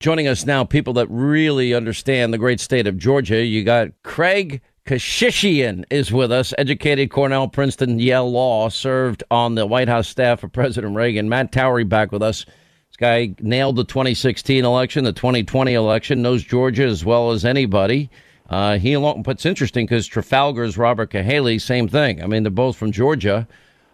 Joining us now, people that really understand the great state of Georgia. You got Craig Keshishian is with us, educated Cornell, Princeton, Yale Law, served on the White House staff of President Reagan. Matt Towery back with us. This guy nailed the 2016 election, the 2020 election, knows Georgia as well as anybody. Uh, he along, what's interesting because Trafalgar's Robert Cahaly, same thing. I mean, they're both from Georgia.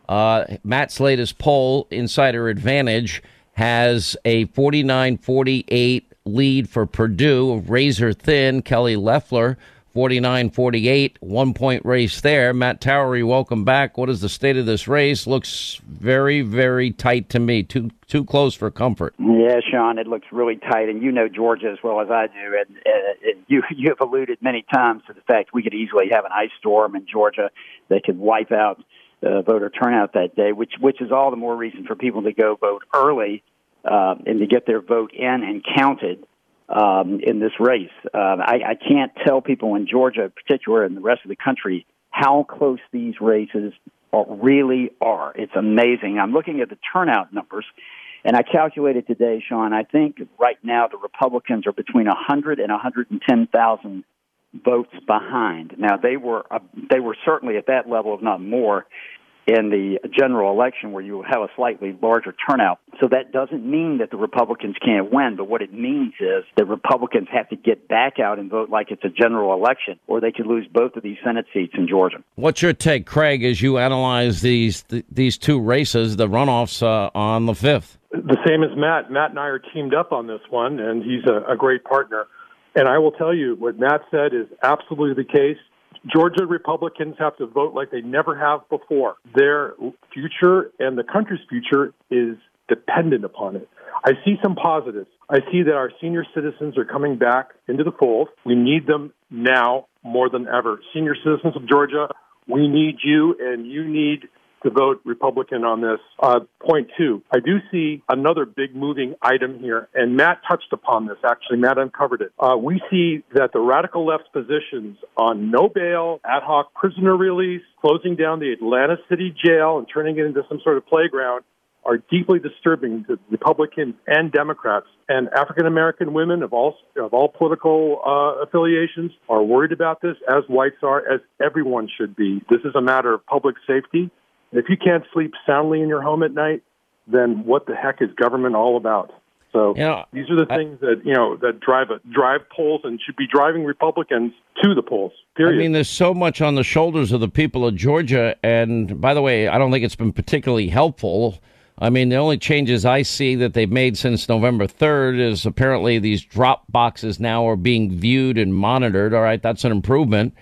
Uh, Matt's latest poll, Insider Advantage, has a 49 48 lead for Perdue, razor thin. Kelly Loeffler, 49 48, one point race there. Matt Towery, welcome back. What is the state of this race? Looks very, very tight to me. Too too close for comfort. Yeah, Sean, it looks really tight, and you know Georgia as well as I do. And, uh, and you you have alluded many times to the fact we could easily have an ice storm in Georgia that could wipe out uh, voter turnout that day, which which is all the more reason for people to go vote early uh, and to get their vote in and counted um, in this race. Uh, I, I can't tell people in Georgia, in particular, and the rest of the country, how close these races are, really are. It's amazing. I'm looking at the turnout numbers, and I calculated today, Sean. I think right now the Republicans are between 100 and 110,000 votes behind. Now they were uh, they were certainly at that level, if not more, in the general election where you have a slightly larger turnout. So that doesn't mean that the Republicans can't win, but what it means is that Republicans have to get back out and vote like it's a general election, or they could lose both of these Senate seats in Georgia. What's your take, Craig, as you analyze these th- these two races, the runoffs uh, on the fifth? The same as Matt. Matt and I are teamed up on this one, and he's a, a great partner. And I will tell you what Matt said is absolutely the case. Georgia Republicans have to vote like they never have before. Their future and the country's future is dependent upon it. I see some positives. I see that our senior citizens are coming back into the fold. We need them now more than ever. Senior citizens of Georgia, we need you and you need to vote Republican on this. Uh, point two, I do see another big moving item here, and Matt touched upon this. Actually, Matt uncovered it. Uh, we see that the radical left's positions on no bail, ad hoc prisoner release, closing down the Atlanta City jail, and turning it into some sort of playground are deeply disturbing to Republicans and Democrats. And African American women of all of all political uh, affiliations are worried about this, as whites are, as everyone should be. This is a matter of public safety. If you can't sleep soundly in your home at night, then what the heck is government all about? So you know, these are the I, things that you know that drive a, drive polls and should be driving Republicans to the polls. Period. I mean, there's so much on the shoulders of the people of Georgia, and by the way, I don't think it's been particularly helpful. I mean, the only changes I see that they've made since November 3rd is apparently these drop boxes now are being viewed and monitored. All right, that's an improvement.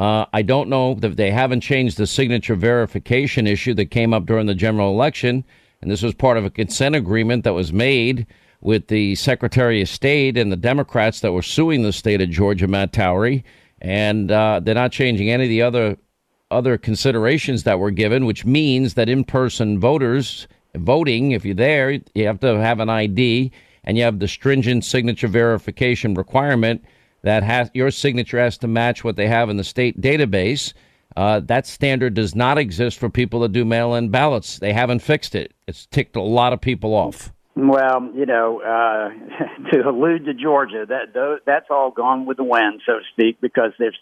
Uh, I don't know that they haven't changed the signature verification issue that came up during the general election. And this was part of a consent agreement that was made with the Secretary of State and the Democrats that were suing the state of Georgia, Matt Towery. And uh, they're not changing any of the other other considerations that were given, which means that in-person voters voting, if you're there, you have to have an ID and you have the stringent signature verification requirement that has your signature has to match what they have in the state database. Uh, that standard does not exist for people that do mail-in ballots. They haven't fixed it. It's ticked a lot of people off. Well, you know, uh, to allude to Georgia, that that's all gone with the wind, so to speak, because there's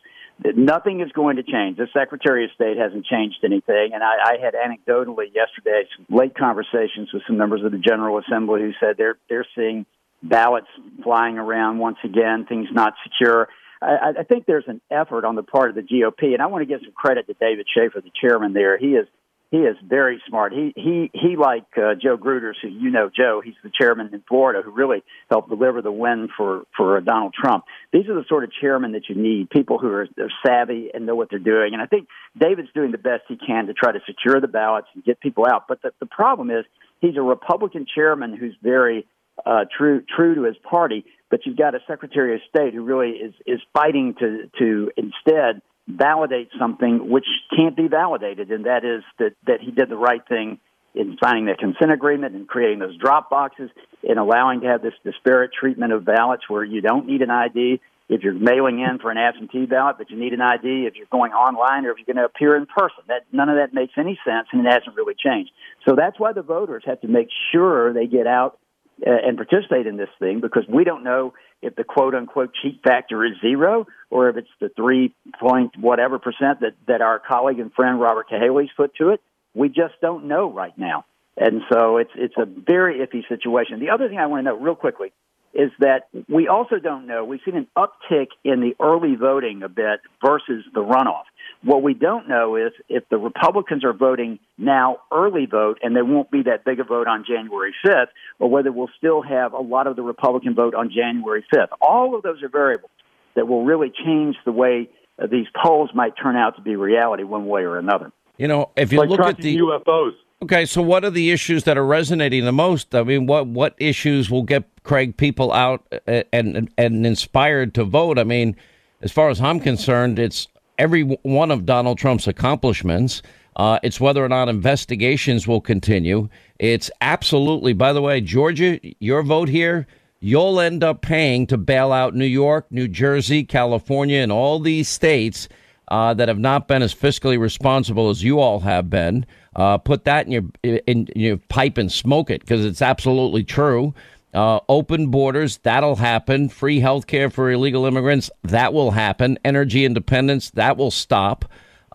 nothing is going to change. The Secretary of State hasn't changed anything, and I, I had anecdotally yesterday some late conversations with some members of the General Assembly who said they're they're seeing ballots flying around once again, things not secure. I, I think there's an effort on the part of the GOP, and I want to give some credit to David Shafer, the chairman there. He is he is very smart. He he he like uh, Joe Gruters, who you know Joe. He's the chairman in Florida who really helped deliver the win for for Donald Trump. These are the sort of chairmen that you need, people who are, are savvy and know what they're doing. And I think David's doing the best he can to try to secure the ballots and get people out. But the, the problem is he's a Republican chairman who's very uh, true true to his party, but you've got a Secretary of State who really is is fighting to to instead validate something which can't be validated, and that is that that he did the right thing in signing the consent agreement and creating those drop boxes and allowing to have this disparate treatment of ballots where you don't need an ID if you're mailing in for an absentee ballot, but you need an ID if you're going online or if you're going to appear in person. That none of that makes any sense, and it hasn't really changed. So that's why the voters have to make sure they get out uh, and participate in this thing because we don't know if the quote unquote cheat factor is zero or if it's the three point whatever percent that, that our colleague and friend Robert Cahaly's put to it. We just don't know right now. And so it's it's a very iffy situation. The other thing I want to note real quickly is that we also don't know. We've seen an uptick in the early voting a bit versus the runoff. What we don't know is if the Republicans are voting now early vote and there won't be that big a vote on January 5th, or whether we'll still have a lot of the Republican vote on January 5th. All of those are variables that will really change the way uh, these polls might turn out to be reality one way or another. You know, if you like look at the UFOs. Okay, so what are the issues that are resonating the most? I mean, what what issues will get Craig people out uh, and and inspired to vote? I mean, as far as I'm concerned, it's every one of Donald Trump's accomplishments. Uh, it's whether or not investigations will continue. It's absolutely, by the way, Georgia, your vote here, you'll end up paying to bail out New York, New Jersey, California, and all these states uh, that have not been as fiscally responsible as you all have been. Uh, put that in your in, in your pipe and smoke it because it's absolutely true. Uh, open borders, that'll happen. Free health care for illegal immigrants, that will happen. Energy independence, that will stop.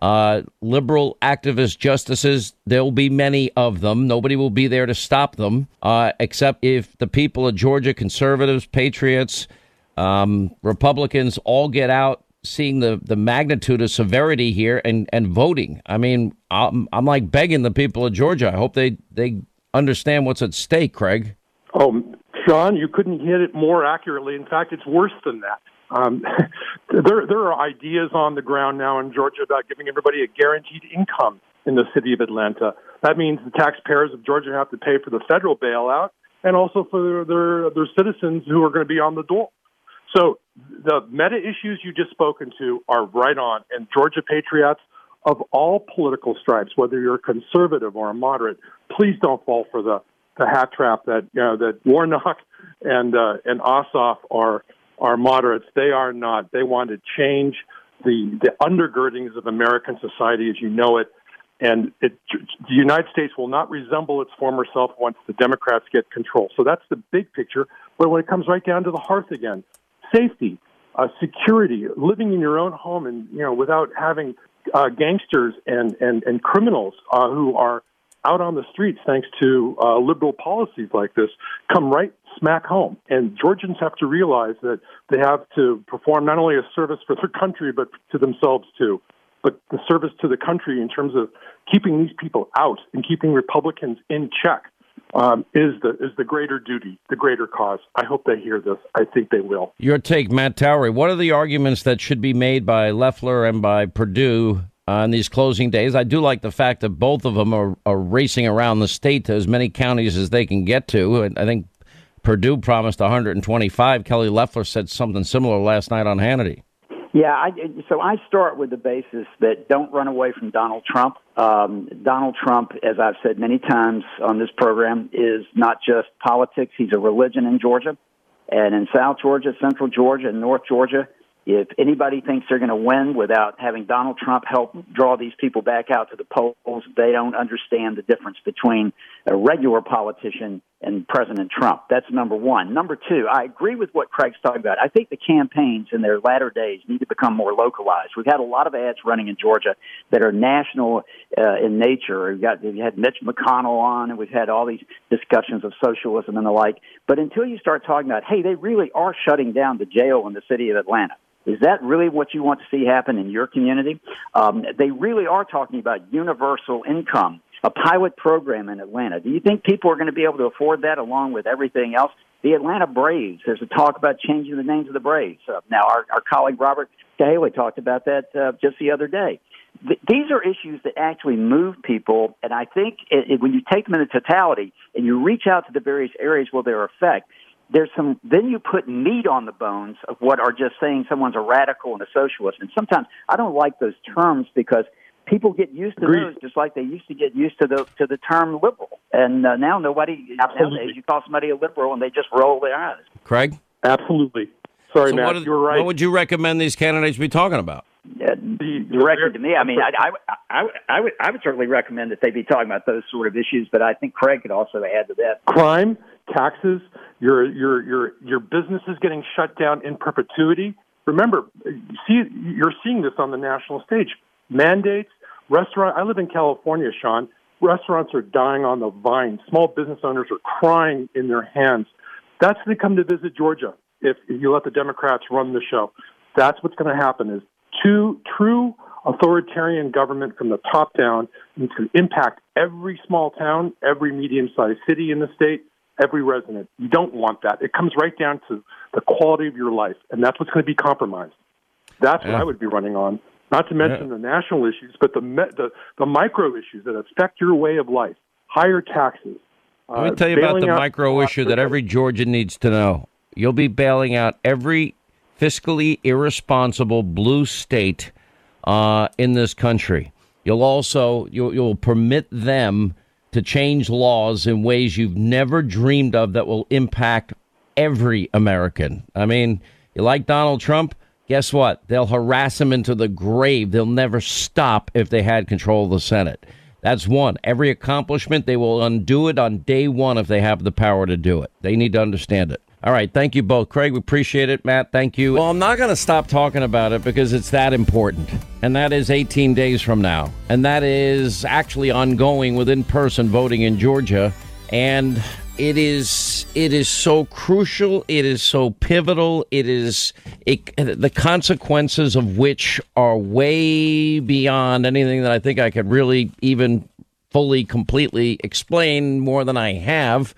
Uh, liberal activist justices, there'll be many of them. Nobody will be there to stop them, uh, except if the people of Georgia, conservatives, patriots, um, Republicans, all get out seeing the, the magnitude of severity here and, and voting. I mean, I'm, I'm like begging the people of Georgia. I hope they, they understand what's at stake, Craig. Oh, Sean, you couldn't hit it more accurately. In fact, it's worse than that. Um, there, there are ideas on the ground now in Georgia about giving everybody a guaranteed income in the city of Atlanta. That means the taxpayers of Georgia have to pay for the federal bailout and also for their their citizens who are going to be on the dole. So the meta issues you just spoken to are right on, and Georgia patriots of all political stripes, whether you're a conservative or a moderate, please don't fall for the the hat trap that you know that Warnock and uh, and Ossoff are are moderates. They are not. They want to change the the undergirdings of American society as you know it. And it, the United States will not resemble its former self once the Democrats get control. So that's the big picture. But when it comes right down to the hearth again, safety, uh, security, living in your own home, and you know without having uh, gangsters and and and criminals uh, who are out on the streets, thanks to uh, liberal policies like this, come right smack home. And Georgians have to realize that they have to perform not only a service for their country, but to themselves too. But the service to the country in terms of keeping these people out and keeping Republicans in check um, is the is the greater duty, the greater cause. I hope they hear this. I think they will. Your take, Matt Towery. What are the arguments that should be made by Loeffler and by Perdue on these closing days. I do like the fact that both of them are, are racing around the state to as many counties as they can get to. I think Perdue promised 125. Kelly Loeffler said something similar last night on Hannity. Yeah, I, so I start with the basis that don't run away from Donald Trump. Um, Donald Trump, as I've said many times on this program, is not just politics. He's a religion in Georgia. And in South Georgia, Central Georgia, and North Georgia, if anybody thinks they're going to win without having Donald Trump help draw these people back out to the polls, they don't understand the difference between a regular politician and President Trump. That's number one. Number two, I agree with what Craig's talking about. I think the campaigns in their latter days need to become more localized. We've had a lot of ads running in Georgia that are national uh, in nature. We've got we've had Mitch McConnell on, and we've had all these discussions of socialism and the like. But until you start talking about, hey, they really are shutting down the jail in the city of Atlanta is that really what you want to see happen in your community? Um, they really are talking about universal income, a pilot program in Atlanta. Do you think people are going to be able to afford that along with everything else? The Atlanta Braves, there's a talk about changing the names of the Braves. Uh, now, our, our colleague Robert Cahaly talked about that uh, just the other day. Th- these are issues that actually move people, and I think it, it, when you take them in the totality and you reach out to the various areas where they're affect, there's some then you put meat on the bones of what are just saying someone's a radical and a socialist and sometimes i don't like those terms because people get used to Agreed. those just like they used to get used to the to the term liberal and uh, now nobody Absolutely. nowadays you call somebody a liberal and they just roll their eyes craig Absolutely. Sorry, so Matt, what, you're right. What would you recommend these candidates be talking about? Uh, directed to me. I mean, I, I, I, I, would, I would certainly recommend that they be talking about those sort of issues, but I think Craig could also add to that. Crime, taxes, your, your, your, your business is getting shut down in perpetuity. Remember, see, you're seeing this on the national stage. Mandates, restaurant. I live in California, Sean. Restaurants are dying on the vine. Small business owners are crying in their hands. That's when they come to visit Georgia. If, if you let the Democrats run the show, that's what's going to happen. Is to true authoritarian government from the top down and to impact every small town, every medium sized city in the state, every resident. You don't want that. It comes right down to the quality of your life, and that's what's going to be compromised. That's yeah. what I would be running on. Not to mention yeah. the national issues, but the, the the micro issues that affect your way of life. Higher taxes. Let me uh, tell you about the micro issue that every Georgian needs to know. You'll be bailing out every fiscally irresponsible blue state uh, in this country. You'll also you'll, you'll permit them to change laws in ways you've never dreamed of that will impact every American. I mean, you like Donald Trump? Guess what? They'll harass him into the grave. They'll never stop if they had control of the Senate. That's one. Every accomplishment, they will undo it on day one if they have the power to do it. They need to understand it. All right. Thank you both. Craig, we appreciate it. Matt, thank you. Well, I'm not going to stop talking about it because it's that important. And that is 18 days from now. And that is actually ongoing with in person voting in Georgia. And it is it is so crucial it is so pivotal it is it, the consequences of which are way beyond anything that i think i could really even fully completely explain more than i have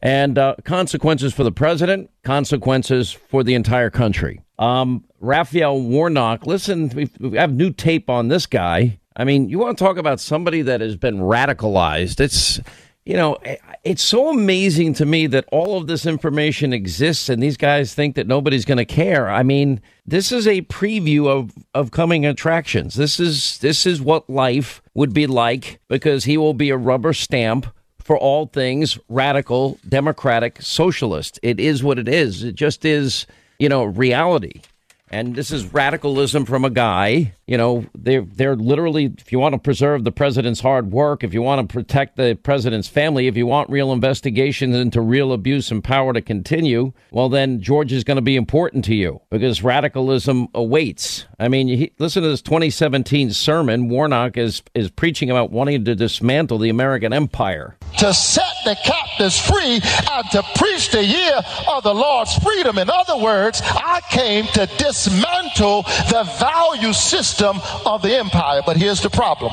and uh, consequences for the president, consequences for the entire country. Um, Raphael Warnock, listen, we have new tape on this guy. I mean, you want to talk about somebody that has been radicalized? It's you know, it's so amazing to me that all of this information exists and these guys think that nobody's going to care. I mean, this is a preview of, of coming attractions. This is this is what life would be like because he will be a rubber stamp for all things radical, democratic, socialist. It is what it is. It just is, you know, reality. And this is radicalism from a guy. You know, they're they're literally. If you want to preserve the president's hard work, if you want to protect the president's family, if you want real investigations into real abuse and power to continue, well, then George is going to be important to you because radicalism awaits. I mean, you, listen to this 2017 sermon. Warnock is is preaching about wanting to dismantle the American empire, to set the captives free, and to preach the year of the Lord's freedom. In other words, I came to dismantle the value system of the empire. But here's the problem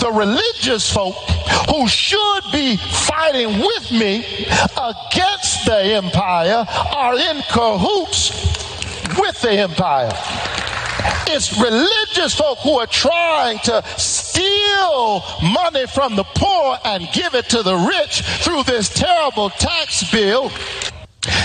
the religious folk who should be fighting with me against the empire are in cahoots with the empire. It's religious folk who are trying to steal money from the poor and give it to the rich through this terrible tax bill.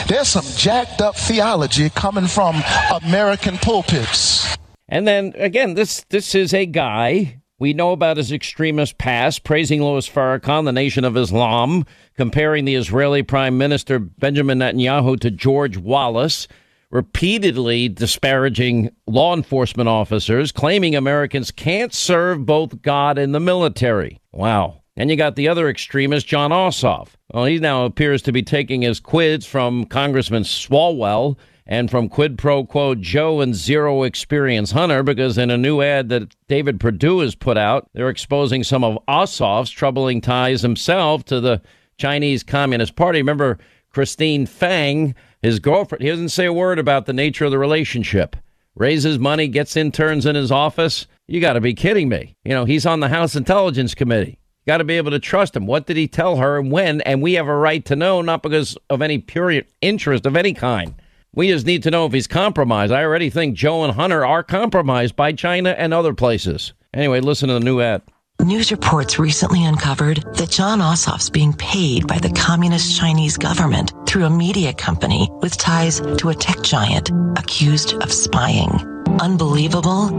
There's some jacked up theology coming from American pulpits. And then again, this this is a guy we know about his extremist past, praising Louis Farrakhan, the Nation of Islam, comparing the Israeli Prime Minister Benjamin Netanyahu to George Wallace, repeatedly disparaging law enforcement officers, claiming Americans can't serve both God and the military. Wow. And you got the other extremist, John Ossoff. Well, he now appears to be taking his quids from Congressman Swalwell and from quid pro quo Joe and zero experience Hunter because in a new ad that David Perdue has put out, they're exposing some of Ossoff's troubling ties himself to the Chinese Communist Party. Remember Christine Fang, his girlfriend, he doesn't say a word about the nature of the relationship. Raises money, gets interns in his office. You got to be kidding me. You know, he's on the House Intelligence Committee. Got to be able to trust him. What did he tell her and when? And we have a right to know, not because of any pure interest of any kind. We just need to know if he's compromised. I already think Joe and Hunter are compromised by China and other places. Anyway, listen to the new ad. News reports recently uncovered that John Ossoff's being paid by the communist Chinese government through a media company with ties to a tech giant accused of spying. Unbelievable,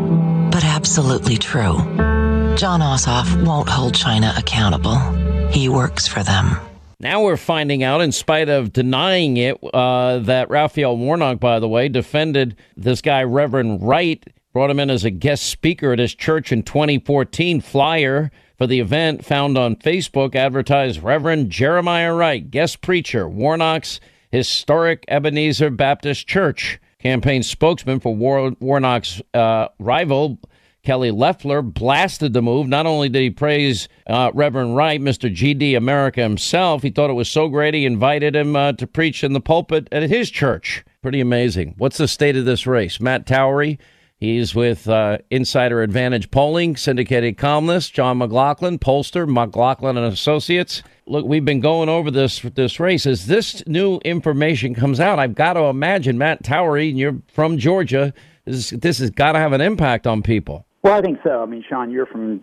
but absolutely true. John Ossoff won't hold China accountable. He works for them. Now we're finding out, in spite of denying it, uh, that Raphael Warnock, by the way, defended this guy, Reverend Wright, brought him in as a guest speaker at his church in 2014. Flyer for the event found on Facebook advertised Reverend Jeremiah Wright, guest preacher, Warnock's historic Ebenezer Baptist Church. Campaign spokesman for War- Warnock's uh, rival, Kelly Loeffler, blasted the move. Not only did he praise uh, Reverend Wright, Mr. GD America himself, he thought it was so great he invited him uh, to preach in the pulpit at his church. Pretty amazing. What's the state of this race? Matt Towery He's with uh, Insider Advantage Polling, syndicated columnist John McLaughlin, pollster McLaughlin and Associates. Look, we've been going over this this race. As this new information comes out, I've got to imagine Matt Towery, you're from Georgia. This, this has got to have an impact on people. Well, I think so. I mean, Sean, you're from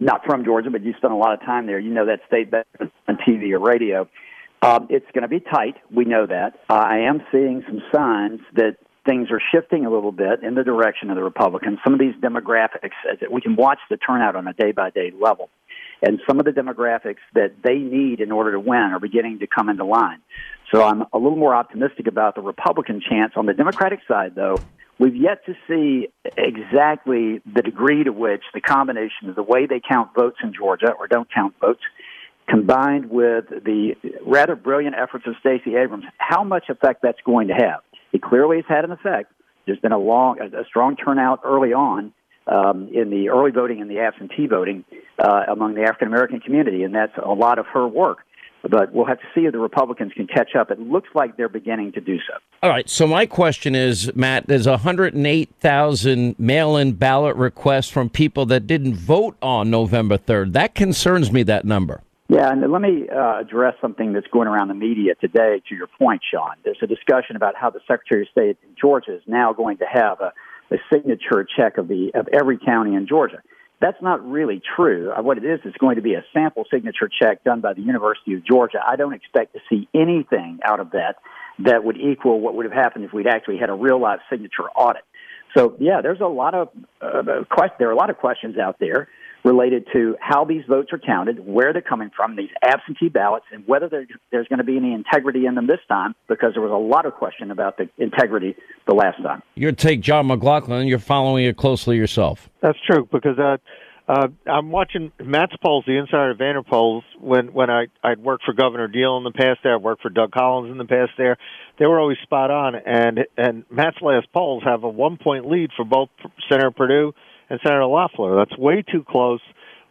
not from Georgia, but you spent a lot of time there. You know that state better on TV or radio. Um, it's going to be tight. We know that. Uh, I am seeing some signs that things are shifting a little bit in the direction of the Republicans. Some of these demographics, we can watch the turnout on a day by day level. And some of the demographics that they need in order to win are beginning to come into line. So I'm a little more optimistic about the Republican chance. On the Democratic side, though, we've yet to see exactly the degree to which the combination of the way they count votes in Georgia or don't count votes combined with the rather brilliant efforts of Stacey Abrams, how much effect that's going to have. It clearly has had an effect. There's been a long, a, strong turnout early on um, in the early voting and the absentee voting uh, among the African American community, and that's a lot of her work. But we'll have to see if the Republicans can catch up. It looks like they're beginning to do so. All right. So my question is, Matt, there's 108,000 mail-in ballot requests from people that didn't vote on November 3rd. That concerns me. That number. Yeah, and let me uh, address something that's going around the media today. To your point, Sean, there's a discussion about how the Secretary of State in Georgia is now going to have a, a signature check of the of every county in Georgia. That's not really true. Uh, what it is is going to be a sample signature check done by the University of Georgia. I don't expect to see anything out of that that would equal what would have happened if we'd actually had a real life signature audit. So yeah, there's a lot of uh, quest- there are a lot of questions out there related to how these votes are counted, where they're coming from, these absentee ballots, and whether there's going to be any integrity in them this time, because there was a lot of question about the integrity the last time. Your take, John McLaughlin, you're following it closely yourself. That's true, because uh, uh, I'm watching Matt's polls, the Insider of Advantage polls, when, when I, I'd worked for Governor Deal in the past there, I worked for Doug Collins in the past there. They were always spot on, and, and Matt's last polls have a one point lead for both Senator Perdue – and Senator Loeffler. That's way too close,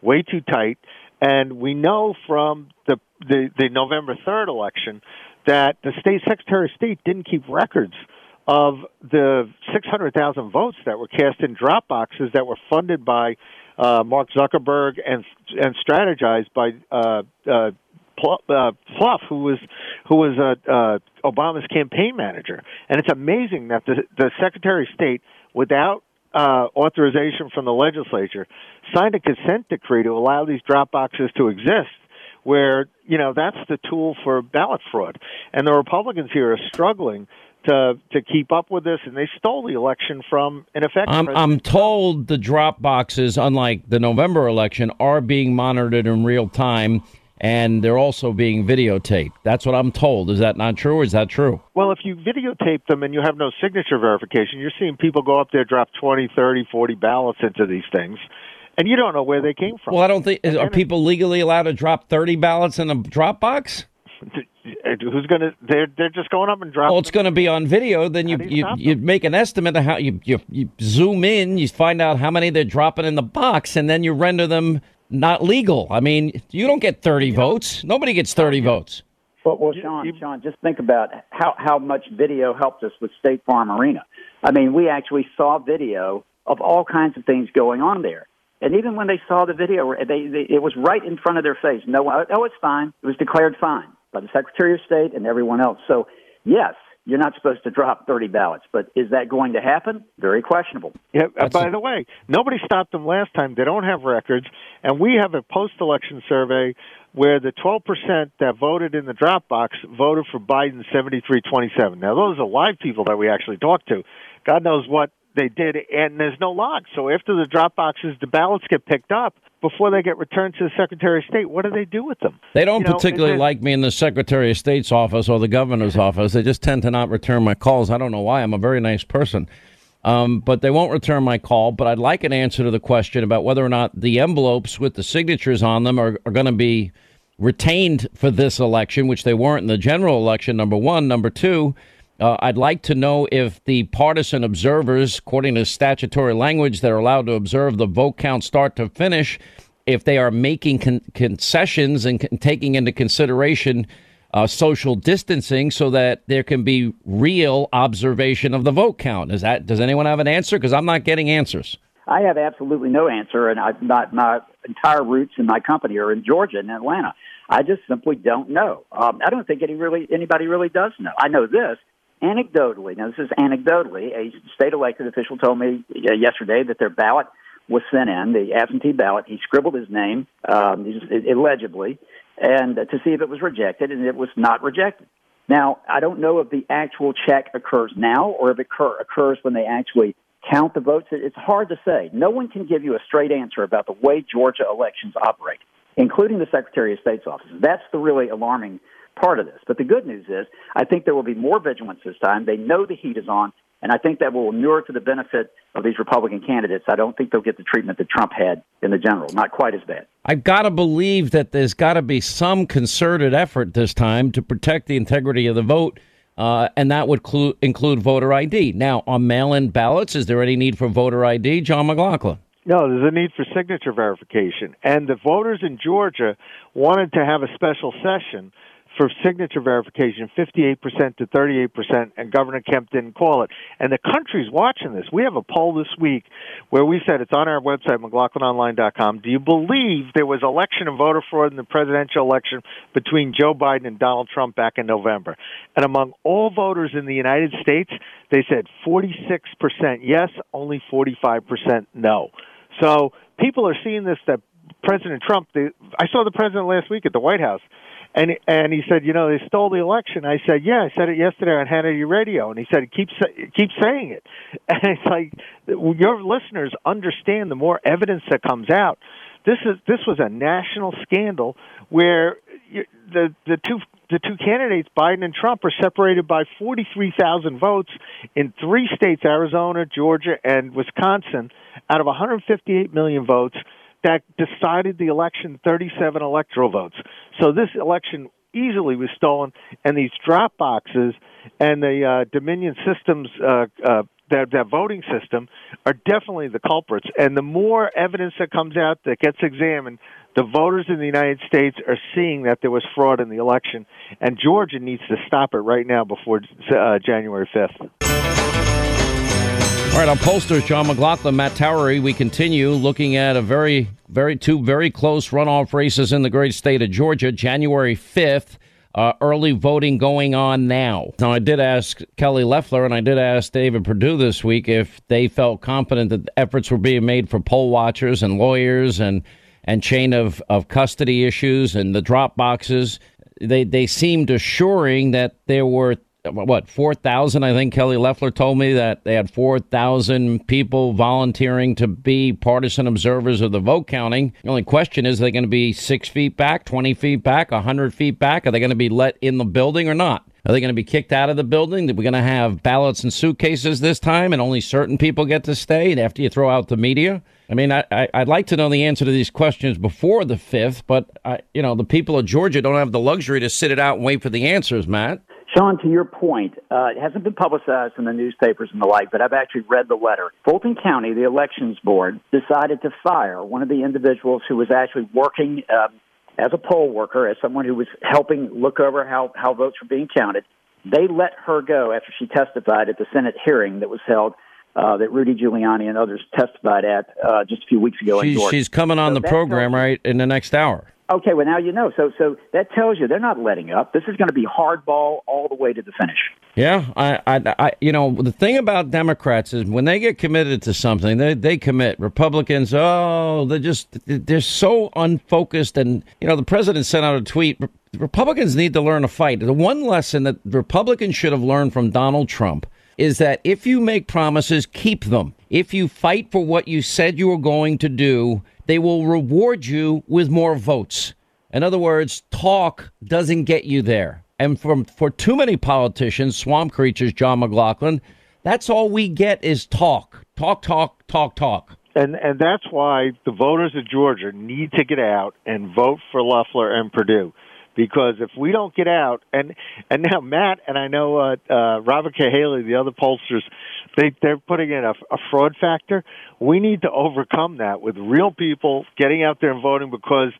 way too tight. And we know from the, the, the November 3rd election that the state secretary of state didn't keep records of the 600,000 votes that were cast in drop boxes that were funded by uh, Mark Zuckerberg and and strategized by uh, uh, uh, Plouffe, who was who was uh, uh, Obama's campaign manager. And it's amazing that the the Secretary of State, without uh, authorization from the legislature, signed a consent decree to allow these drop boxes to exist. Where you know that's the tool for ballot fraud, and the Republicans here are struggling to to keep up with this, and they stole the election from in effect. I'm, I'm told the drop boxes, unlike the November election, are being monitored in real time and they're also being videotaped. That's what I'm told. Is that not true or is that true? Well, if you videotape them and you have no signature verification, you're seeing people go up there, drop 20, 30, 40 ballots into these things. And you don't know where they came from. Well, I don't think are people legally allowed to drop thirty ballots in a drop box? Who's going to? They're they're just going up and dropping. Well, it's going to be on video. Then you you, you make an estimate of how you, you you zoom in. You find out how many they're dropping in the box, and then you render them not legal. I mean, you don't get 30 yeah. votes. Nobody gets 30 votes. Well, well, Sean, you, Sean, just think about how how much video helped us with State Farm Arena. I mean, we actually saw video of all kinds of things going on there. And even when they saw the video, they, they, it was right in front of their face. No, oh, it's fine. It was declared fine by the Secretary of State and everyone else. So, yes, you're not supposed to drop 30 ballots. But is that going to happen? Very questionable. Yeah, uh, by a- the way, nobody stopped them last time. They don't have records. And we have a post election survey where the 12% that voted in the drop box voted for Biden 73 27. Now, those are live people that we actually talked to. God knows what they did, and there's no log. So after the drop boxes, the ballots get picked up before they get returned to the Secretary of State. What do they do with them? They don't you particularly know, like me in the Secretary of State's office or the governor's office. They just tend to not return my calls. I don't know why. I'm a very nice person. Um, but they won't return my call. But I'd like an answer to the question about whether or not the envelopes with the signatures on them are, are going to be retained for this election, which they weren't in the general election, number one. Number two, uh, I'd like to know if the partisan observers, according to statutory language, that are allowed to observe the vote count start to finish, if they are making con- concessions and con- taking into consideration uh, social distancing so that there can be real observation of the vote count. Is that does anyone have an answer? Because I'm not getting answers. I have absolutely no answer, and I've not my entire roots in my company are in Georgia and Atlanta. I just simply don't know. Um, I don't think any really anybody really does know. I know this anecdotally. Now, this is anecdotally. A state elected official told me uh, yesterday that their ballot was sent in, the absentee ballot. He scribbled his name um, illegibly, and uh, to see if it was rejected, and it was not rejected. Now, I don't know if the actual check occurs now or if it occur, occurs when they actually count the votes. It's hard to say. No one can give you a straight answer about the way Georgia elections operate, including the Secretary of State's office. That's the really alarming part of this. But the good news is, I think there will be more vigilance this time. They know the heat is on, and I think that will inure to the benefit of these Republican candidates. I don't think they'll get the treatment that Trump had in the general. Not quite as bad. I've got to believe that there's got to be some concerted effort this time to protect the integrity of the vote. Uh, and that would clu- include voter ID. Now, on mail in ballots, is there any need for voter ID? John McLaughlin. No, there's a need for signature verification. And the voters in Georgia wanted to have a special session for signature verification, 58% to 38%, and Governor Kemp didn't call it. And the country's watching this. We have a poll this week where we said it's on our website, McLaughlinOnline.com. Do you believe there was election and voter fraud in the presidential election between Joe Biden and Donald Trump back in November? And among all voters in the United States, they said 46% yes, only 45% no. So people are seeing this that President Trump, the, I saw the president last week at the White House and and he said, you know, they stole the election. I said, yeah, I said it yesterday on Hannity Radio, and he said, keep keep saying it. And it's like your listeners understand the more evidence that comes out. This is this was a national scandal where the the two the two candidates, Biden and Trump, are separated by 43,000 votes in three states, Arizona, Georgia, and Wisconsin, out of 158 million votes that decided the election 37 electoral votes. So this election easily was stolen, and these drop boxes and the uh, Dominion systems, uh, uh, that, that voting system, are definitely the culprits. And the more evidence that comes out that gets examined, the voters in the United States are seeing that there was fraud in the election, and Georgia needs to stop it right now before uh, January 5th. All right, on pollsters, John McLaughlin, Matt Towery, we continue looking at a very, very two very close runoff races in the great state of Georgia, January 5th. Uh, early voting going on now. Now, I did ask Kelly Loeffler and I did ask David Perdue this week if they felt confident that efforts were being made for poll watchers and lawyers and and chain of, of custody issues and the drop boxes. They they seemed assuring that there were what 4,000 I think Kelly Loeffler told me that they had 4,000 people volunteering to be partisan observers of the vote counting. The only question is are they going to be 6 feet back, 20 feet back, 100 feet back? Are they going to be let in the building or not? Are they going to be kicked out of the building? Are we going to have ballots and suitcases this time and only certain people get to stay after you throw out the media? I mean, I, I, would like to know the answer to these questions before the 5th, but, I, you know, the people of Georgia don't have the luxury to sit it out and wait for the answers, Matt. Sean, to your point, uh, it hasn't been publicized in the newspapers and the like, but I've actually read the letter. Fulton County, the elections board, decided to fire one of the individuals who was actually working uh, as a poll worker, as someone who was helping look over how, how votes were being counted. They let her go after she testified at the Senate hearing that was held uh, that Rudy Giuliani and others testified at uh, just a few weeks ago. She's, she's coming on so the program right in the next hour. Okay, well now you know. So so that tells you they're not letting up. This is going to be hardball all the way to the finish. Yeah, I, I, I, you know, the thing about Democrats is when they get committed to something, they they commit. Republicans, oh, they're just they're so unfocused. And you know, the president sent out a tweet. Republicans need to learn to fight. The one lesson that Republicans should have learned from Donald Trump is that if you make promises, keep them. If you fight for what you said you were going to do, they will reward you with more votes. In other words, talk doesn't get you there. And from, for too many politicians, swamp creatures, John McLaughlin, That's all we get is talk, talk, talk, talk, talk. And and that's why the voters of Georgia need to get out and vote for Loeffler and Perdue, because if we don't get out and and now Matt and I know uh, uh, Robert Cahaly, the other pollsters, they they're putting in a, a fraud factor. We need to overcome that with real people getting out there and voting because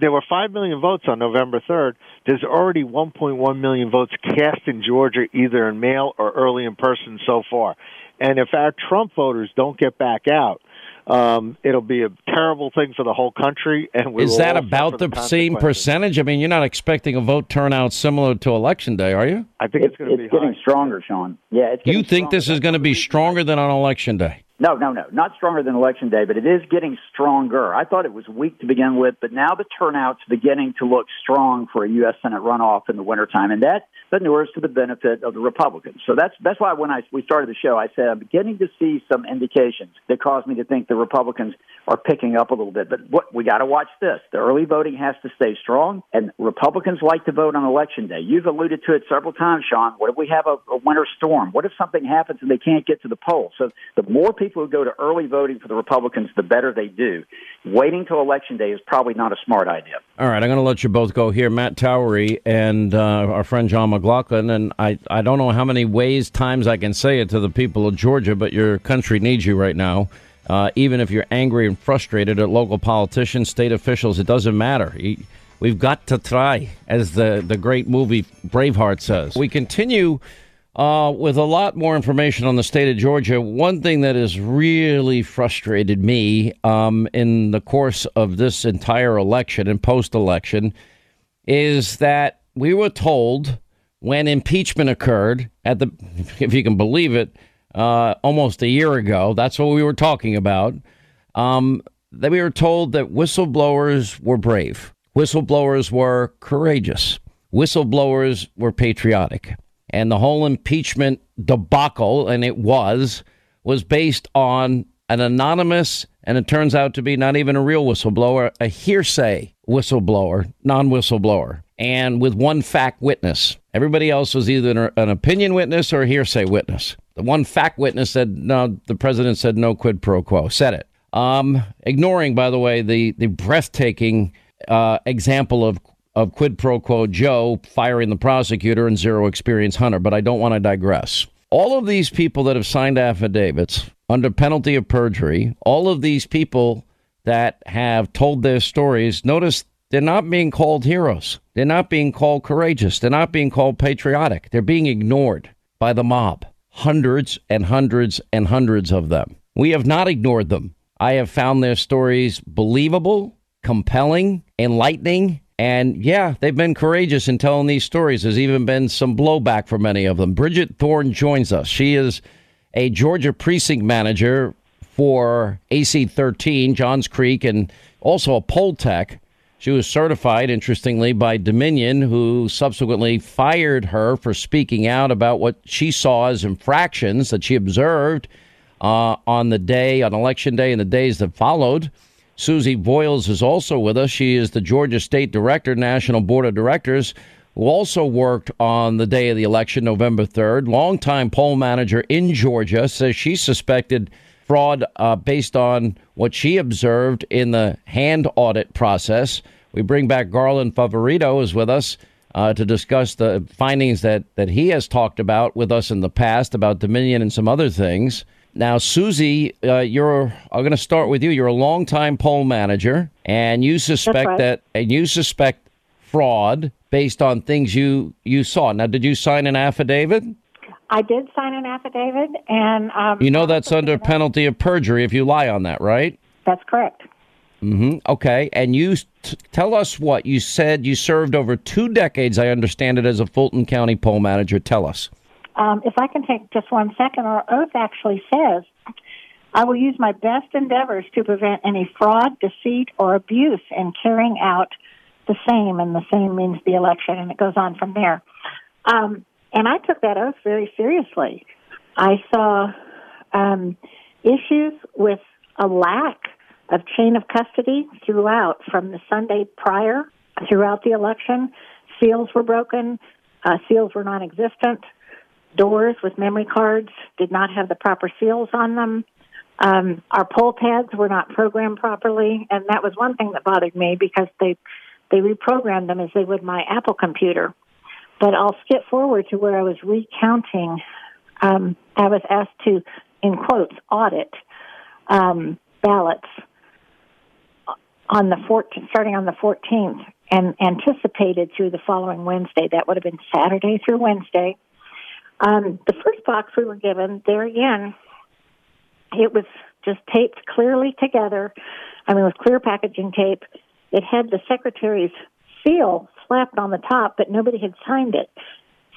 there were 5 million votes on November 3rd. There's already 1.1 million votes cast in Georgia, either in mail or early in person so far. And if our Trump voters don't get back out, um, it'll be a terrible thing for the whole country. And we is that about the, the same percentage? I mean, you're not expecting a vote turnout similar to election day, are you? I think it's, it's going to be getting high. stronger, Sean. Yeah, it's you think this is going to be stronger than on election day? No, no, no, not stronger than election day, but it is getting stronger. I thought it was weak to begin with, but now the turnout's beginning to look strong for a U.S. Senate runoff in the wintertime, and that inures to the benefit of the Republicans. So that's that's why when I we started the show, I said I'm beginning to see some indications that cause me to think the Republicans are picking up a little bit. But what we got to watch this: the early voting has to stay strong, and Republicans like to vote on election day. You've alluded to it several times, Sean. What if we have a, a winter storm? What if something happens and they can't get to the polls? So the more people people who go to early voting for the Republicans, the better they do. Waiting till election day is probably not a smart idea. All right, I'm going to let you both go here, Matt Towery and uh, our friend John McLaughlin. And I, I don't know how many ways, times I can say it to the people of Georgia, but your country needs you right now. Uh, even if you're angry and frustrated at local politicians, state officials, it doesn't matter. We've got to try, as the, the great movie Braveheart says. We continue uh, with a lot more information on the state of Georgia, one thing that has really frustrated me um, in the course of this entire election and post election is that we were told when impeachment occurred at the, if you can believe it, uh, almost a year ago, that's what we were talking about, um, that we were told that whistleblowers were brave, whistleblowers were courageous, whistleblowers were patriotic and the whole impeachment debacle, and it was, was based on an anonymous, and it turns out to be not even a real whistleblower, a hearsay whistleblower, non whistleblower, and with one fact witness. Everybody else was either an opinion witness or a hearsay witness. The one fact witness said, no, the president said no quid pro quo, said it. Um, ignoring, by the way, the, the breathtaking uh, example of of quid pro quo Joe firing the prosecutor and zero experience Hunter, but I don't want to digress. All of these people that have signed affidavits under penalty of perjury, all of these people that have told their stories, notice they're not being called heroes. They're not being called courageous. They're not being called patriotic. They're being ignored by the mob. Hundreds and hundreds and hundreds of them. We have not ignored them. I have found their stories believable, compelling, enlightening, and yeah, they've been courageous in telling these stories. There's even been some blowback for many of them. Bridget Thorne joins us. She is a Georgia precinct manager for AC 13, Johns Creek, and also a poll tech. She was certified, interestingly, by Dominion, who subsequently fired her for speaking out about what she saw as infractions that she observed uh, on the day, on election day, and the days that followed. Susie Voyles is also with us. She is the Georgia State Director, National Board of Directors, who also worked on the day of the election, November 3rd. Longtime poll manager in Georgia says she suspected fraud uh, based on what she observed in the hand audit process. We bring back Garland Favorito is with us uh, to discuss the findings that, that he has talked about with us in the past about Dominion and some other things. Now, Susie, uh, you're. I'm going to start with you. You're a longtime poll manager, and you suspect right. that, and you suspect fraud based on things you you saw. Now, did you sign an affidavit? I did sign an affidavit, and um, you know that's under penalty of perjury if you lie on that, right? That's correct. Mm-hmm. Okay, and you t- tell us what you said. You served over two decades. I understand it as a Fulton County poll manager. Tell us. Um, if I can take just one second, our oath actually says, I will use my best endeavors to prevent any fraud, deceit, or abuse in carrying out the same, and the same means the election, and it goes on from there. Um, and I took that oath very seriously. I saw um, issues with a lack of chain of custody throughout, from the Sunday prior throughout the election. Seals were broken, uh, seals were non existent doors with memory cards did not have the proper seals on them. Um, our poll pads were not programmed properly, and that was one thing that bothered me because they they reprogrammed them as they would my Apple computer. But I'll skip forward to where I was recounting. Um, I was asked to, in quotes, audit um, ballots on the 14th, starting on the 14th, and anticipated through the following Wednesday. That would have been Saturday through Wednesday. Um, the first box we were given, there again, it was just taped clearly together. I mean, with clear packaging tape. It had the secretary's seal slapped on the top, but nobody had signed it.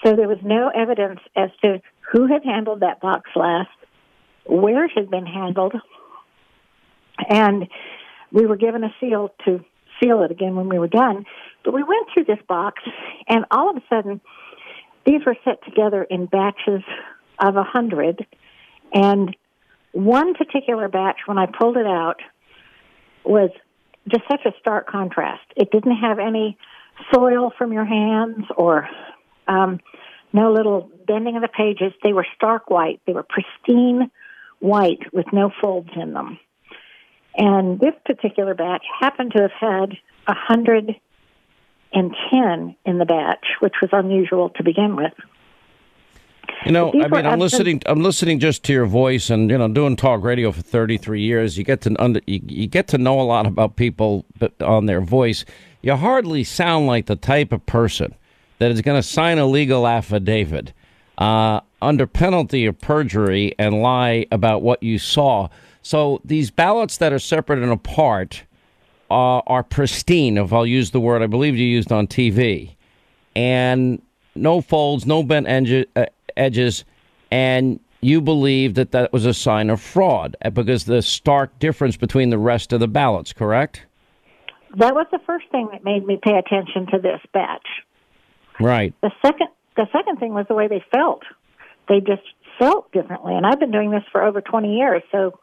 So there was no evidence as to who had handled that box last, where it had been handled, and we were given a seal to seal it again when we were done. But we went through this box, and all of a sudden, these were set together in batches of a hundred, and one particular batch, when I pulled it out, was just such a stark contrast. It didn't have any soil from your hands or um, no little bending of the pages. They were stark white. They were pristine white with no folds in them. And this particular batch happened to have had a hundred and ten in the batch, which was unusual to begin with. You know, I mean, I'm listening. I'm listening just to your voice, and you know, doing talk radio for 33 years, you get to under, you, you get to know a lot about people on their voice. You hardly sound like the type of person that is going to sign a legal affidavit uh, under penalty of perjury and lie about what you saw. So these ballots that are separate and apart uh, are pristine. If I'll use the word I believe you used on TV, and no folds, no bent edges. Uh, edges, and you believe that that was a sign of fraud uh, because the stark difference between the rest of the ballots, correct? That was the first thing that made me pay attention to this batch. Right. The second the second thing was the way they felt. They just felt differently, and I've been doing this for over 20 years, so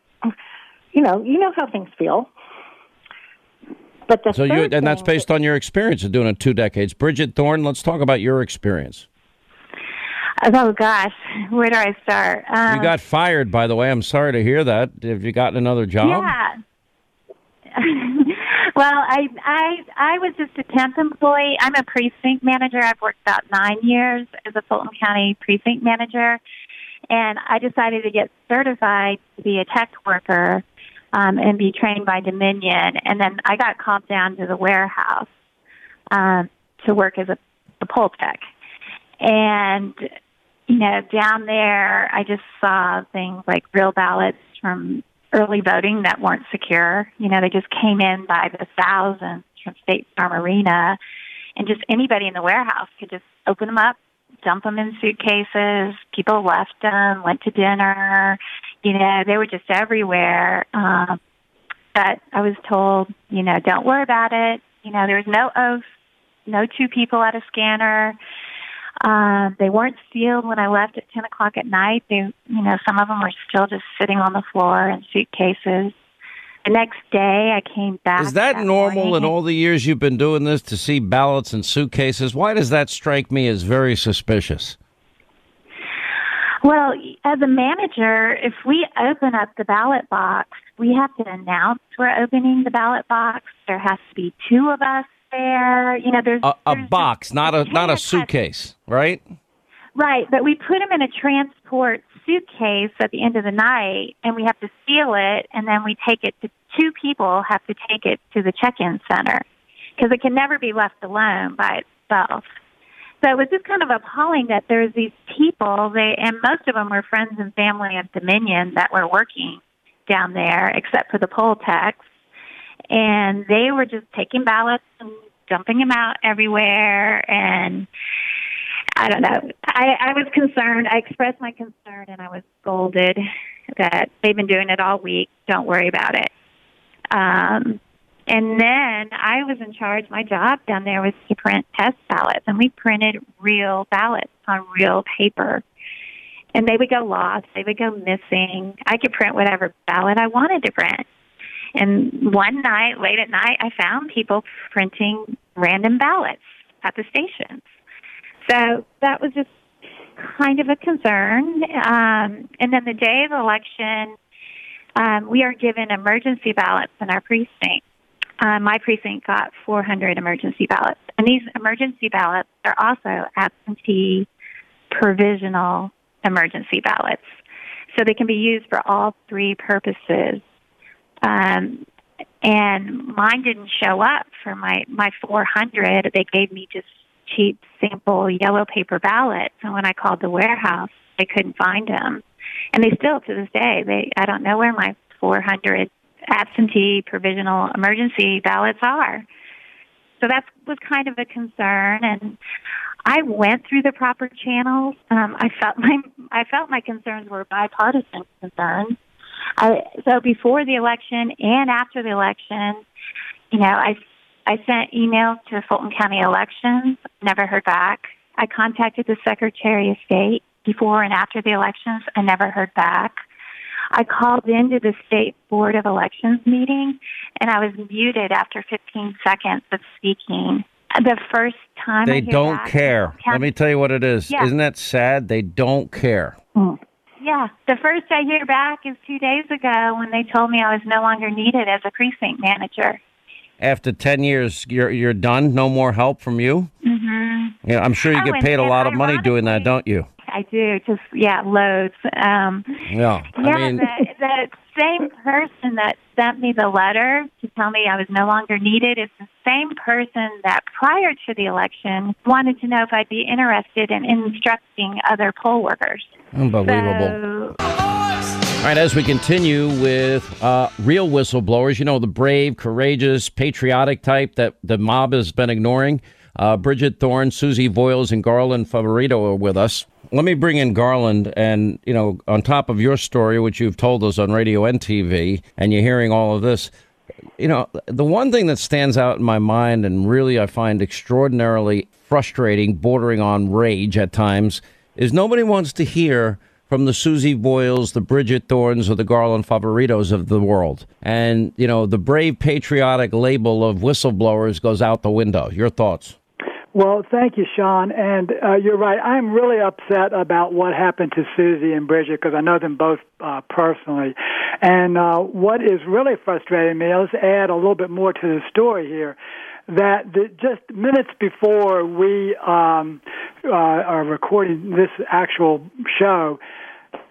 you know, you know how things feel. But the so you and that's based on your experience of doing it two decades. Bridget Thorne, let's talk about your experience. Oh gosh, where do I start? Um, you got fired, by the way. I'm sorry to hear that. Have you gotten another job? Yeah. well, I I I was just a temp employee. I'm a precinct manager. I've worked about nine years as a Fulton County precinct manager, and I decided to get certified to be a tech worker um, and be trained by Dominion. And then I got called down to the warehouse um, to work as a, a poll tech. And you know, down there, I just saw things like real ballots from early voting that weren't secure. You know, they just came in by the thousands from State Farm Arena, and just anybody in the warehouse could just open them up, dump them in suitcases. People left them, went to dinner. You know, they were just everywhere. Um, but I was told, you know, don't worry about it. You know, there was no oath, no two people at a scanner uh, they weren't sealed when I left at 10 o'clock at night. They, you know, some of them were still just sitting on the floor in suitcases. The next day, I came back. Is that, that normal morning. in all the years you've been doing this to see ballots in suitcases? Why does that strike me as very suspicious? Well, as a manager, if we open up the ballot box, we have to announce we're opening the ballot box. There has to be two of us there. You know, there's a, a there's box, not a not a suitcase, right? Right, but we put them in a transport suitcase at the end of the night, and we have to seal it, and then we take it to two people have to take it to the check-in center because it can never be left alone by itself. So it was just kind of appalling that there's these people, they and most of them were friends and family of Dominion that were working down there, except for the poll techs and they were just taking ballots and dumping them out everywhere and I don't know. I, I was concerned. I expressed my concern and I was scolded that they've been doing it all week. Don't worry about it. Um, and then I was in charge. My job down there was to print test ballots, and we printed real ballots on real paper. And they would go lost. They would go missing. I could print whatever ballot I wanted to print. And one night, late at night, I found people printing random ballots at the stations. So that was just kind of a concern. Um, and then the day of the election, um, we are given emergency ballots in our precinct. Uh, my precinct got 400 emergency ballots. And these emergency ballots are also absentee provisional emergency ballots. So they can be used for all three purposes. Um, and mine didn't show up for my, my 400. They gave me just cheap sample yellow paper ballots. And when I called the warehouse, they couldn't find them. And they still, to this day, they I don't know where my 400 absentee provisional emergency ballots are. So that was kind of a concern, and I went through the proper channels. Um, I felt my I felt my concerns were bipartisan concerns. I, so before the election and after the election, you know, I I sent emails to Fulton County Elections, never heard back. I contacted the Secretary of State before and after the elections, I never heard back. I called into the State Board of Elections meeting and I was muted after 15 seconds of speaking. The first time they don't care. Let me tell you what it is. Yeah. Isn't that sad? They don't care. Mm. Yeah. The first I hear back is two days ago when they told me I was no longer needed as a precinct manager. After 10 years, you're, you're done? No more help from you? Mm-hmm. Yeah, I'm sure you oh, get paid a lot of money doing that, don't you? I do. Just yeah, loads. Um, yeah, I yeah. Mean, the, the same person that sent me the letter to tell me I was no longer needed is the same person that prior to the election wanted to know if I'd be interested in instructing other poll workers. Unbelievable. So, all right, as we continue with uh, real whistleblowers, you know, the brave, courageous, patriotic type that the mob has been ignoring. Uh, Bridget Thorne, Susie Voyles, and Garland Favorito are with us let me bring in Garland, and you know, on top of your story, which you've told us on radio and TV, and you're hearing all of this. You know, the one thing that stands out in my mind, and really I find extraordinarily frustrating, bordering on rage at times, is nobody wants to hear from the Susie Voyles, the Bridget Thornes, or the Garland Favoritos of the world. And, you know, the brave patriotic label of whistleblowers goes out the window. Your thoughts? Well, thank you, Sean. And uh, you're right. I'm really upset about what happened to Susie and Bridget because I know them both uh, personally. And uh, what is really frustrating me, let's add a little bit more to the story here that the, just minutes before we um, uh, are recording this actual show,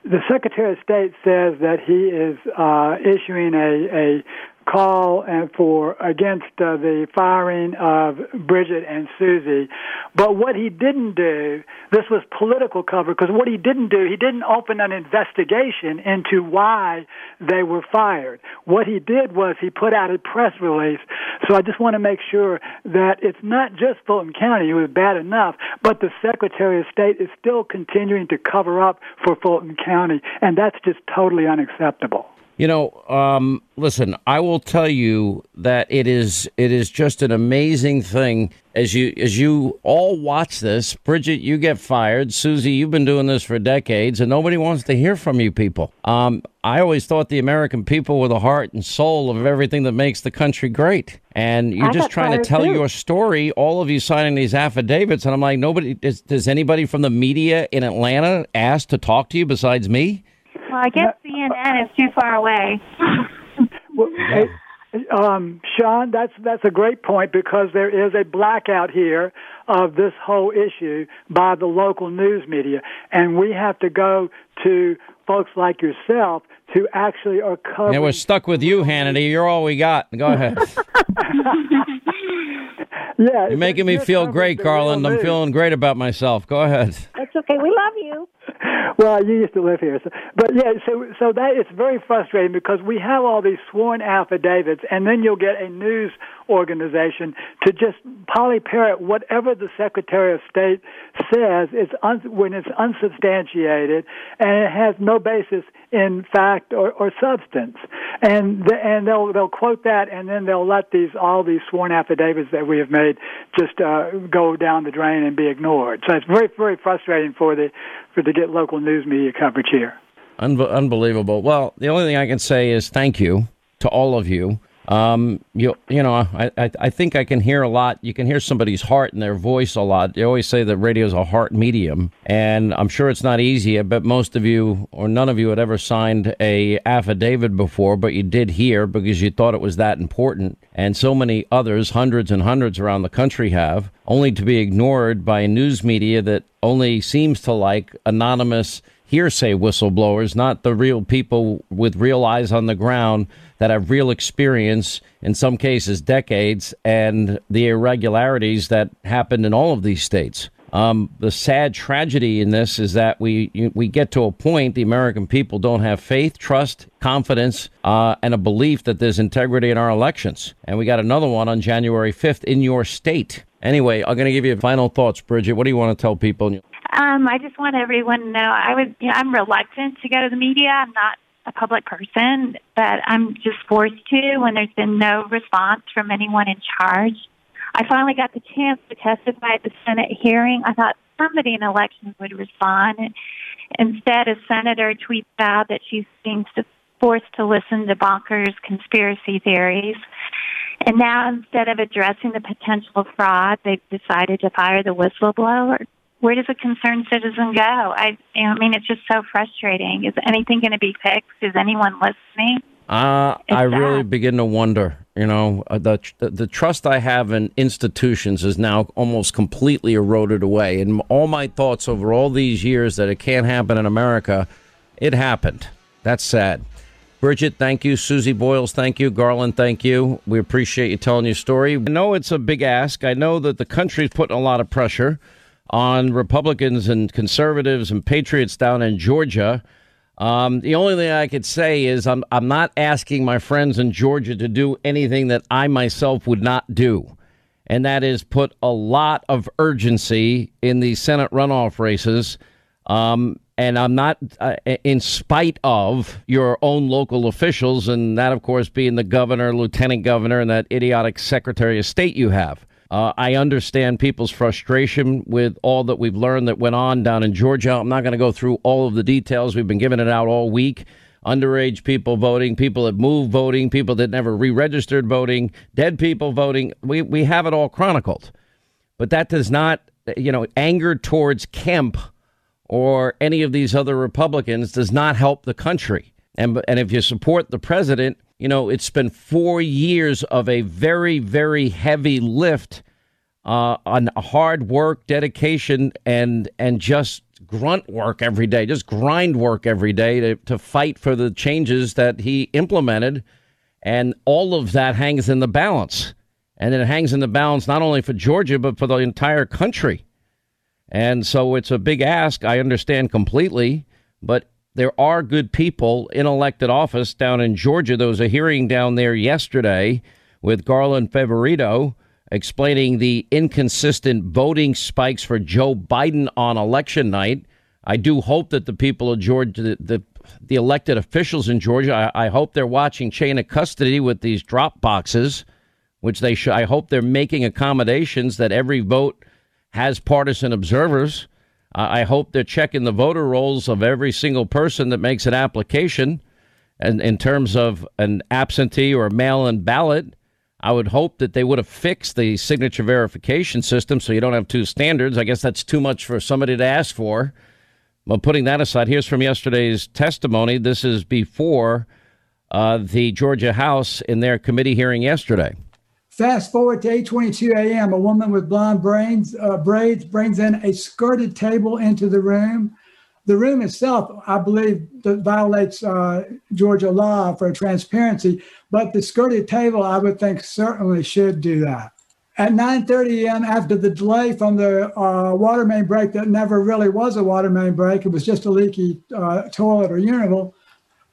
the Secretary of State says that he is uh, issuing a, a call and for against uh, the firing of Bridget and Susie. But what he didn't do, this was political cover, because what he didn't do, he didn't open an investigation into why they were fired. What he did was he put out a press release. So I just want to make sure that it's not just Fulton County, it was bad enough, but the Secretary of State is still continuing to cover up for Fulton County, and that's just totally unacceptable. You know, um, listen, I will tell you that it is it is just an amazing thing as you as you all watch this. Bridget, you get fired. Susie, you've been doing this for decades, and nobody wants to hear from you people. Um, I always thought the American people were the heart and soul of everything that makes the country great. And you're I just trying to tell too. your story. All of you signing these affidavits, and I'm like, nobody. Does, does anybody from the media in Atlanta ask to talk to you besides me? Well, I guess CNN is too far away. well, hey, um, Sean, that's that's a great point because there is a blackout here of this whole issue by the local news media, and we have to go to folks like yourself who actually are covering. Yeah, we're stuck with you, Hannity. You're all we got. Go ahead. yeah, you're making me feel great, Garland. I'm feeling great about myself. Go ahead. That's okay. We love you. Well, you used to live here, so, but yeah, so so that it's very frustrating because we have all these sworn affidavits, and then you'll get a news organization to just polyparrot whatever the Secretary of State says it's un, when it's unsubstantiated and it has no basis in fact or, or substance, and the, and they'll they'll quote that, and then they'll let these all these sworn affidavits that we have made just uh, go down the drain and be ignored. So it's very very frustrating for the for to get local news media coverage here. unbelievable. Well, the only thing I can say is thank you to all of you Um, you you know, I, I I think I can hear a lot. You can hear somebody's heart in their voice a lot. They always say that radio is a heart medium, and I'm sure it's not easy. But most of you or none of you had ever signed a affidavit before, but you did here because you thought it was that important, and so many others, hundreds and hundreds around the country have, only to be ignored by news media that only seems to like anonymous hearsay whistleblowers, not the real people with real eyes on the ground that have real experience, in some cases decades, and the irregularities that happened in all of these states. Um, the sad tragedy in this is that we we get to a point the American people don't have faith, trust, confidence, uh, and a belief that there's integrity in our elections. And we got another one on January 5th in your state. Anyway, I'm going to give you final thoughts, Bridget. What do you want to tell people? Um, I just want everyone to know I was, you know, I'm reluctant to go to the media. I'm not a public person, but I'm just forced to when there's been no response from anyone in charge. I finally got the chance to testify at the Senate hearing. I thought somebody in elections would respond. Instead, a senator tweets out that she's being forced to listen to bonkers conspiracy theories. And now, instead of addressing the potential fraud, they've decided to fire the whistleblower where does a concerned citizen go? I, you know, I mean, it's just so frustrating. Is anything going to be fixed? Is anyone listening? Uh, I really begin to wonder. You know, uh, the, the the trust I have in institutions is now almost completely eroded away. And all my thoughts over all these years that it can't happen in America, it happened. That's sad. Bridget, thank you. Susie Voyles, thank you. Garland, thank you. We appreciate you telling your story. I know it's a big ask. I know that the country's putting a lot of pressure on Republicans and conservatives and patriots down in Georgia. Um, the only thing I could say is I'm I'm not asking my friends in Georgia to do anything that I myself would not do, and that is put a lot of urgency in the Senate runoff races. Um, and I'm not, uh, in spite of your own local officials, and that, of course, being the governor, lieutenant governor, and that idiotic secretary of state you have. Uh, I understand people's frustration with all that we've learned that went on down in Georgia. I'm not going to go through all of the details. We've been giving it out all week. Underage people voting, people that moved voting, people that never re registered voting, dead people voting. We, we have it all chronicled. But that does not, you know, anger towards Kemp or any of these other Republicans does not help the country. And, and if you support the president, you know, it's been four years of a very, very heavy lift uh, on hard work, dedication, and and just grunt work every day, just grind work every day to, to fight for the changes that he implemented. And all of that hangs in the balance. And it hangs in the balance not only for Georgia, but for the entire country. And so it's a big ask. I understand completely. But there are good people in elected office down in Georgia. There was a hearing down there yesterday with Garland Favorito explaining the inconsistent voting spikes for Joe Biden on election night. I do hope that the people of Georgia, the, the, the elected officials in Georgia, I, I, hope they're watching chain of custody with these drop boxes, which they should. I hope they're making accommodations that every vote has partisan observers. I hope they're checking the voter rolls of every single person that makes an application. And in terms of an absentee or mail in ballot, I would hope that they would have fixed the signature verification system so you don't have two standards. I guess that's too much for somebody to ask for. But putting that aside, here's from yesterday's testimony. This is before uh, the Georgia House in their committee hearing yesterday. Fast forward to 8:22 a.m. A woman with blonde braids, uh, braids brings in a skirted table into the room. The room itself, I believe, violates uh, Georgia law for transparency, but the skirted table, I would think, certainly should do that. At 9:30 a.m., after the delay from the uh, water main break that never really was a water main break, it was just a leaky uh, toilet or urinal.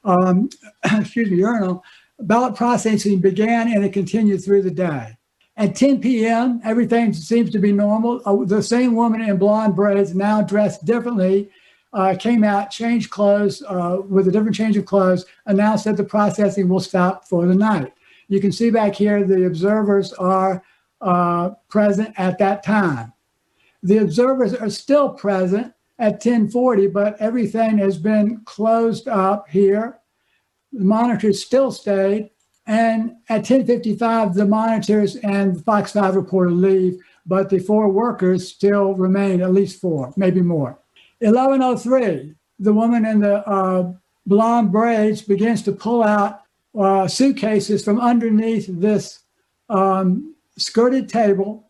Um, excuse me, urinal ballot processing began and it continued through the day. At 10 p.m., everything seems to be normal. Uh, the same woman in blonde braids, now dressed differently, uh, came out, changed clothes uh, with a different change of clothes, announced that the processing will stop for the night. You can see back here the observers are uh, present at that time. The observers are still present at 1040, but everything has been closed up here the monitors still stayed. And at 10:55, the monitors and the Fox 5 reporter leave, but the four workers still remain, at least four, maybe more. 11:03, the woman in the uh, blonde braids begins to pull out uh, suitcases from underneath this um, skirted table.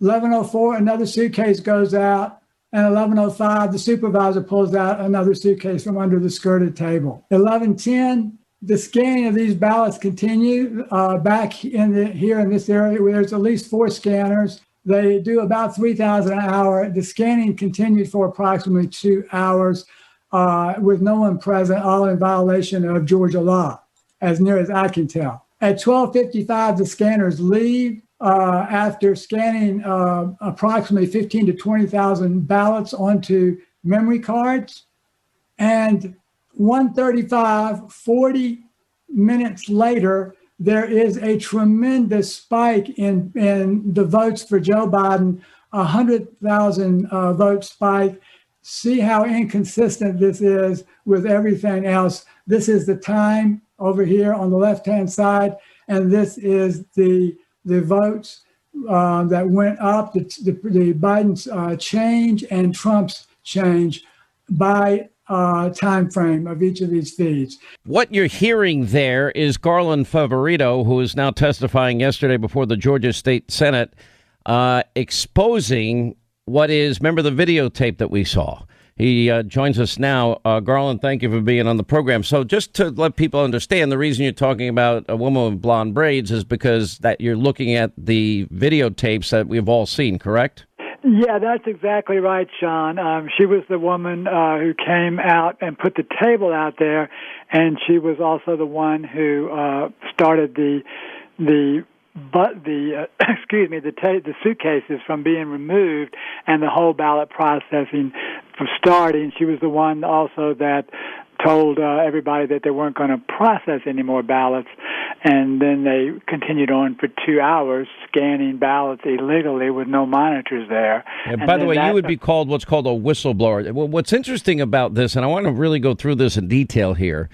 11:04, another suitcase goes out. And 11:05, the supervisor pulls out another suitcase from under the skirted table. 11:10, the scanning of these ballots continue uh, back in the here in this area where there's at least four scanners. They do about 3,000 an hour. The scanning continued for approximately two hours uh, with no one present, all in violation of Georgia law, as near as I can tell. At 12:55, the scanners leave uh, after scanning uh, approximately 15 to 20,000 ballots onto memory cards. And 135, 40 minutes later, there is a tremendous spike in, in the votes for Joe Biden, 100,000 uh, vote spike. See how inconsistent this is with everything else. This is the time over here on the left hand side, and this is the the votes uh, that went up, the, the, the Biden's uh, change and Trump's change by uh, time frame of each of these feeds. What you're hearing there is Garland Favorito, who is now testifying yesterday before the Georgia State Senate, uh, exposing what is, remember the videotape that we saw? He uh, joins us now. Uh, Garland, thank you for being on the program. So, just to let people understand, the reason you're talking about a woman with blonde braids is because that you're looking at the videotapes that we've all seen, correct? Yeah, that's exactly right, Sean. Um, she was the woman uh, who came out and put the table out there, and she was also the one who uh, started the the but the uh, excuse me the ta- the suitcases from being removed and the whole ballot processing from starting. She was the one also that told uh, everybody that they weren't going to process any more ballots, and then they continued on for two hours scanning ballots illegally with no monitors there. And by the way, you would be called what's called a whistleblower. What's interesting about this, and I want to really go through this in detail here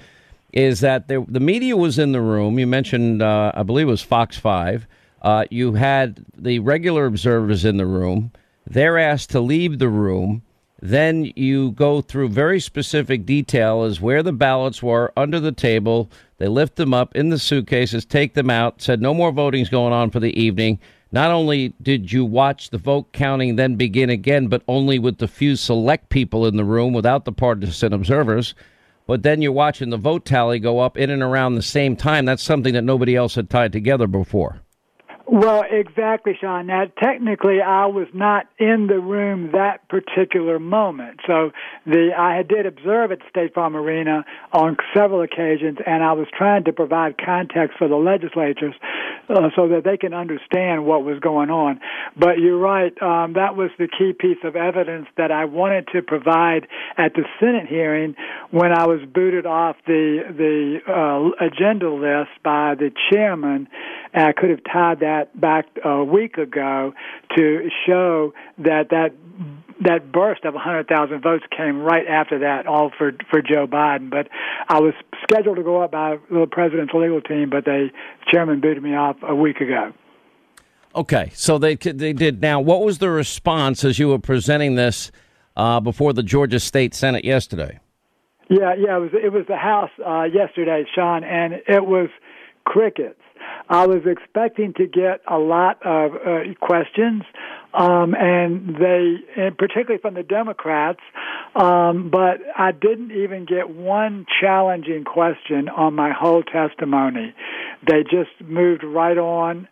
is that there, the media was in the room. You mentioned, uh, I believe it was Fox 5. Uh, you had the regular observers in the room. They're asked to leave the room. Then you go through very specific detail as where the ballots were under the table. They lift them up in the suitcases, take them out, said no more voting's going on for the evening. Not only did you watch the vote counting then begin again, but only with the few select people in the room without the partisan observers but then you're watching the vote tally go up in and around the same time. That's something that nobody else had tied together before. Well, exactly, Sean. Now, technically, I was not in the room that particular moment. So, the I did observe at State Farm Arena on several occasions, and I was trying to provide context for the legislatures uh, so that they can understand what was going on. But you're right; um, that was the key piece of evidence that I wanted to provide at the Senate hearing when I was booted off the the uh, agenda list by the chairman. And I could have tied that back a week ago to show that that that burst of 100,000 votes came right after that, all for for Joe Biden. But I was scheduled to go up by the president's legal team, but the chairman booted me off a week ago. Okay, so they they did. Now, what was the response as you were presenting this uh, before the Georgia State Senate yesterday? Yeah, yeah, it was it was the House uh, yesterday, Sean, and it was crickets. I was expecting to get a lot of uh, questions, um, and they, and particularly from the Democrats, um, but I didn't even get one challenging question on my whole testimony. They just moved right on.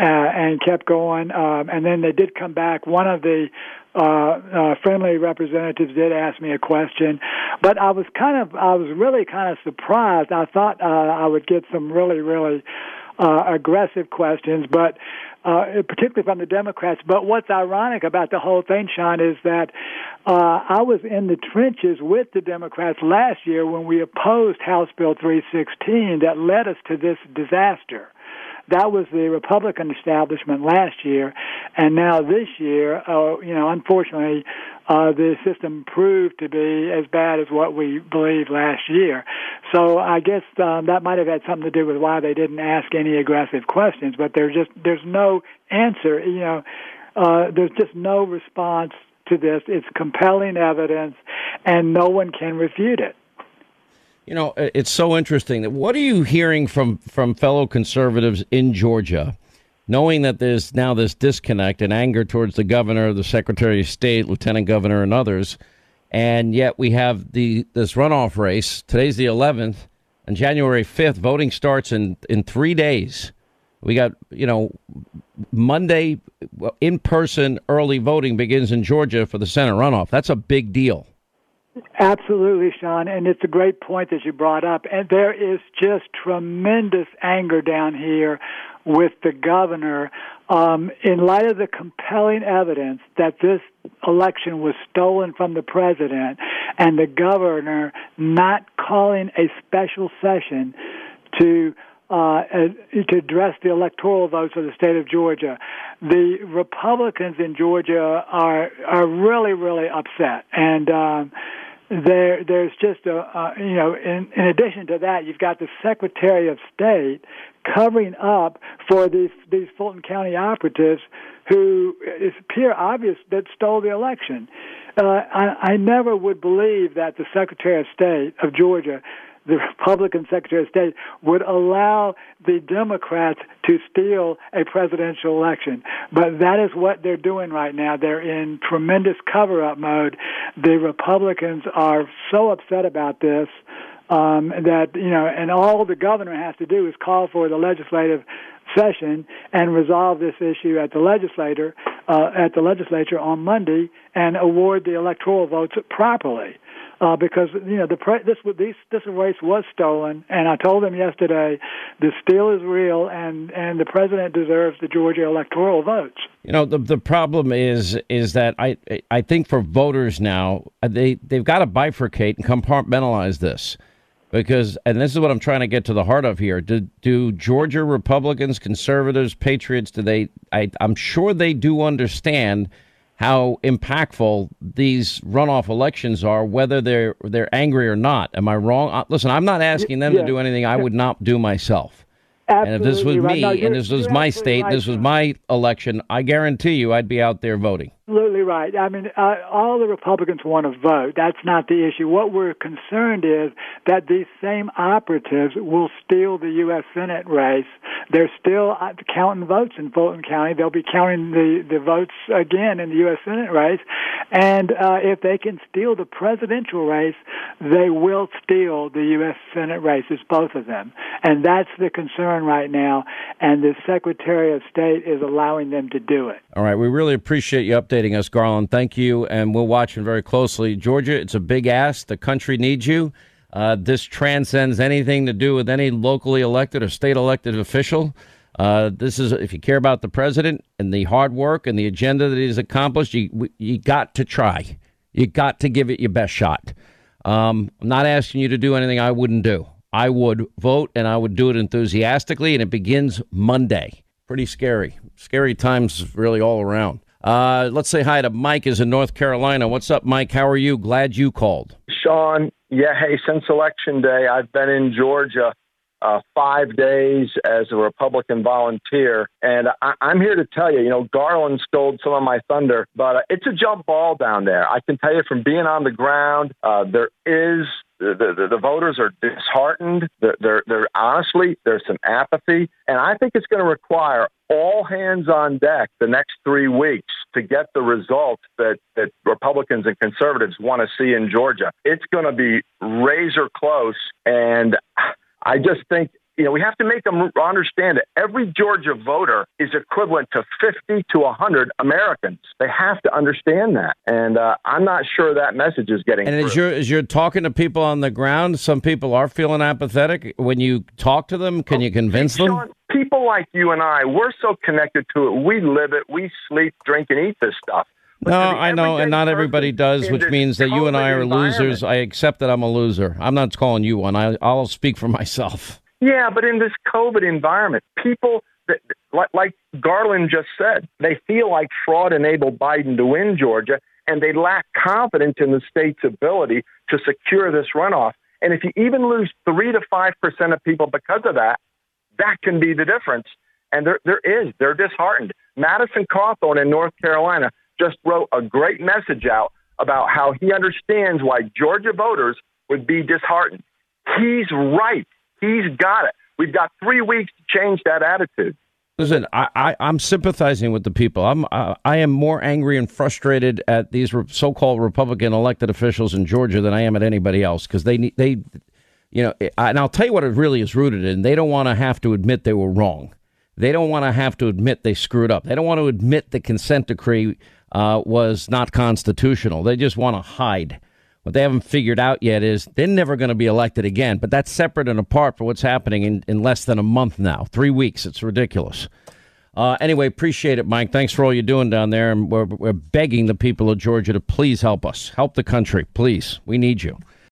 Uh, and kept going. Um, and then they did come back. One of the uh, uh, friendly representatives did ask me a question, but I was kind of, I was really kind of surprised. I thought uh, I would get some really, really uh, aggressive questions, but uh, particularly from the Democrats. But what's ironic about the whole thing, Sean, is that uh, I was in the trenches with the Democrats last year when we opposed House Bill 316 that led us to this disaster. That was the Republican establishment last year, and now this year, uh, you know, unfortunately, uh, the system proved to be as bad as what we believed last year. So I guess um, that might have had something to do with why they didn't ask any aggressive questions. But there's just there's no answer. You know, uh, there's just no response to this. It's compelling evidence, and no one can refute it. You know, it's so interesting. that What are you hearing from from fellow conservatives in Georgia, knowing that there's now this disconnect and anger towards the governor, the secretary of state, lieutenant governor, and others, and yet we have the this runoff race. Today's the 11th, and January 5th voting starts in in three days. We got you know Monday in person early voting begins in Georgia for the Senate runoff. That's a big deal. Absolutely, Sean, and it's a great point that you brought up. And there is just tremendous anger down here with the governor um, in light of the compelling evidence that this election was stolen from the president and the governor not calling a special session to uh, to address the electoral votes of the state of Georgia. The Republicans in Georgia are are really really upset and. Um, there there's just a uh, you know in, in addition to that you've got the secretary of state covering up for these these Fulton County operatives who it appear obvious that stole the election. Uh, I, I never would believe that the Secretary of State of Georgia the Republican Secretary of State would allow the Democrats to steal a presidential election. But that is what they're doing right now. They're in tremendous cover up mode. The Republicans are so upset about this um, that, you know, and all the governor has to do is call for the legislative session and resolve this issue at the legislature uh, at the legislature on Monday and award the electoral votes properly uh, because you know the pre- this this this race was stolen, and I told them yesterday the steal is real, and and the president deserves the Georgia electoral votes. You know the the problem is is that I I think for voters now they they've got to bifurcate and compartmentalize this. Because, and this is what I'm trying to get to the heart of here. Do, do Georgia Republicans, conservatives, patriots, do they, I, I'm sure they do understand how impactful these runoff elections are, whether they're they're angry or not. Am I wrong? Uh, listen, I'm not asking them yeah. to do anything I would not do myself. Absolutely and if this was right. me no, and this was my state, right. this was my election, I guarantee you I'd be out there voting. Absolutely right. I mean, uh, all the Republicans want to vote. That's not the issue. What we're concerned is that these same operatives will steal the U.S. Senate race. They're still uh, counting votes in Fulton County. They'll be counting the, the votes again in the U.S. Senate race. And uh, if they can steal the presidential race, they will steal the U.S. Senate races, both of them. And that's the concern right now. And the Secretary of State is allowing them to do it. All right. We really appreciate you updating us, Garland. Thank you. And we're watching very closely. Georgia, it's a big ask. The country needs you. Uh, this transcends anything to do with any locally elected or state elected official. Uh, this is if you care about the president and the hard work and the agenda that he's accomplished, you you got to try. You got to give it your best shot. Um, I'm not asking you to do anything I wouldn't do. I would vote and I would do it enthusiastically, and it begins Monday. Pretty scary. Scary times really all around. Uh, let's say hi to Mike is in North Carolina. What's up, Mike? How are you? Glad you called. Sean, yeah, hey, since Election Day, I've been in Georgia uh, five days as a Republican volunteer. And I, I'm here to tell you, you know, Garland stole some of my thunder, but uh, it's a jump ball down there. I can tell you from being on the ground, uh, there is the, the, the voters are disheartened. They're, honestly, there's some apathy. And I think it's going to require all hands on deck the next three weeks to get the results that, that Republicans and conservatives want to see in Georgia. It's going to be razor close. And I just think you know, we have to make them understand that every Georgia voter is equivalent to 50 to 100 Americans. They have to understand that. And uh, I'm not sure that message is getting And through. as you're, as you're talking to people on the ground, some people are feeling apathetic. When you talk to them, can you convince them? Sean, people like you and I, we're so connected to it. We live it. We sleep, drink, and eat this stuff. But no, I know, and not everybody does, which means that you and I are losers. I accept that I'm a loser. I'm not calling you one. I, I'll speak for myself. Yeah, but in this COVID environment, people that, like Garland just said, they feel like fraud enabled Biden to win Georgia, and they lack confidence in the state's ability to secure this runoff. And if you even lose three to five percent of people because of that, that can be the difference. And there, there is. They're disheartened. Madison Cawthorn in North Carolina just wrote a great message out about how he understands why Georgia voters would be disheartened. He's right. He's got it. We've got three weeks to change that attitude. Listen, I, I, am sympathizing with the people. I'm uh, I am more angry and frustrated at these re- so-called Republican elected officials in Georgia than I am at anybody else because they they, you know, and I'll tell you what it really is rooted in. They don't want to have to admit they were wrong. They don't want to have to admit they screwed up. They don't want to admit the consent decree uh, was not constitutional. They just want to hide. What they haven't figured out yet is they're never going to be elected again. But that's separate and apart from what's happening in, in less than a month now. Three weeks. It's ridiculous. Uh, anyway, appreciate it, Mike. Thanks for all you're doing down there. And we're, we're begging the people of Georgia to please help us. Help the country, please. We need you.